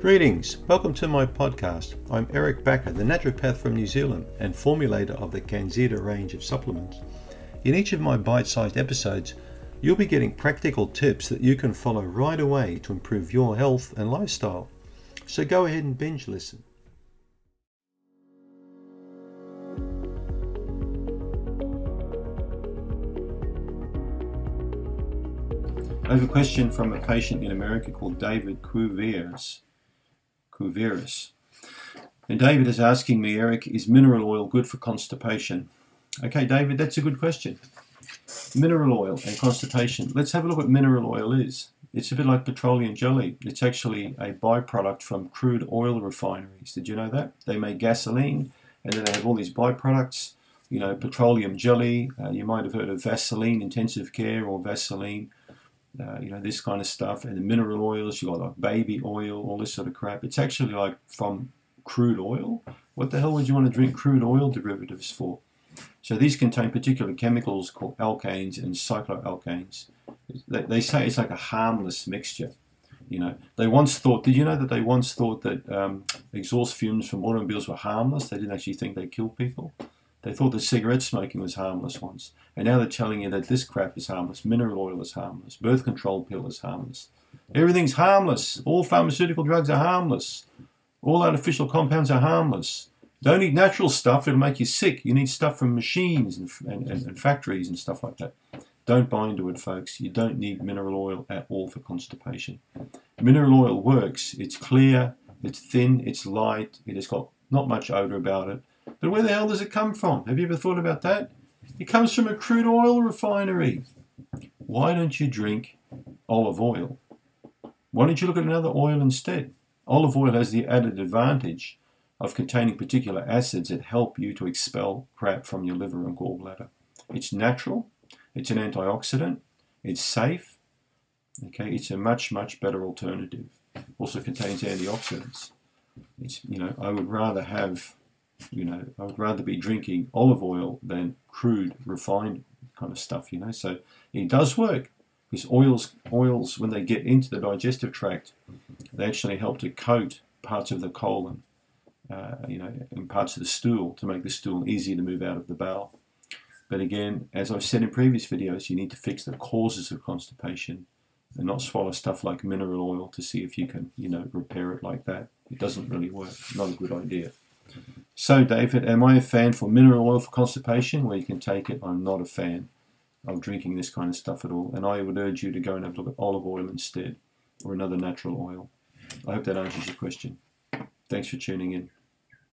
Greetings, welcome to my podcast. I'm Eric Bakker, the naturopath from New Zealand and formulator of the Canxida range of supplements. In each of my bite sized episodes, you'll be getting practical tips that you can follow right away to improve your health and lifestyle. So go ahead and binge listen. I have a question from a patient in America called David Cuviers. Cuviers. And David is asking me, Eric, is mineral oil good for constipation? Okay, David, that's a good question. Mineral oil and constipation. Let's have a look what mineral oil is. It's a bit like petroleum jelly. It's actually a byproduct from crude oil refineries. Did you know that? They make gasoline and then they have all these byproducts. You know, petroleum jelly. Uh, you might have heard of Vaseline intensive care or Vaseline uh, you know, this kind of stuff, and the mineral oils, you got like baby oil, all this sort of crap. It's actually like from crude oil. What the hell would you want to drink crude oil derivatives for? So these contain particular chemicals called alkanes and cycloalkanes. They, they say it's like a harmless mixture. You know, they once thought. Did you know that they once thought that um, exhaust fumes from automobiles were harmless? They didn't actually think they killed people. They thought that cigarette smoking was harmless once, and now they're telling you that this crap is harmless, mineral oil is harmless, birth control pill is harmless. Everything's harmless. All pharmaceutical drugs are harmless. All artificial compounds are harmless. Don't eat natural stuff, it'll make you sick. You need stuff from machines and, and, and factories and stuff like that. Don't buy into it, folks. You don't need mineral oil at all for constipation. Mineral oil works. It's clear, it's thin, it's light, it has got not much odor about it. But where the hell does it come from? Have you ever thought about that? It comes from a crude oil refinery. Why don't you drink olive oil? Why don't you look at another oil instead? Olive oil has the added advantage of containing particular acids that help you to expel crap from your liver and gallbladder. It's natural, it's an antioxidant, it's safe, okay, it's a much, much better alternative. Also contains antioxidants. It's, you know, I would rather have you know, I would rather be drinking olive oil than crude, refined kind of stuff, you know. So it does work. Because oils, oils, when they get into the digestive tract, they actually help to coat parts of the colon, uh, you know, and parts of the stool to make the stool easier to move out of the bowel. But again, as I've said in previous videos, you need to fix the causes of constipation and not swallow stuff like mineral oil to see if you can, you know, repair it like that. It doesn't really work. Not a good idea. So, David, am I a fan for mineral oil for constipation? Well, you can take it. I'm not a fan of drinking this kind of stuff at all. And I would urge you to go and have a look at olive oil instead or another natural oil. I hope that answers your question. Thanks for tuning in.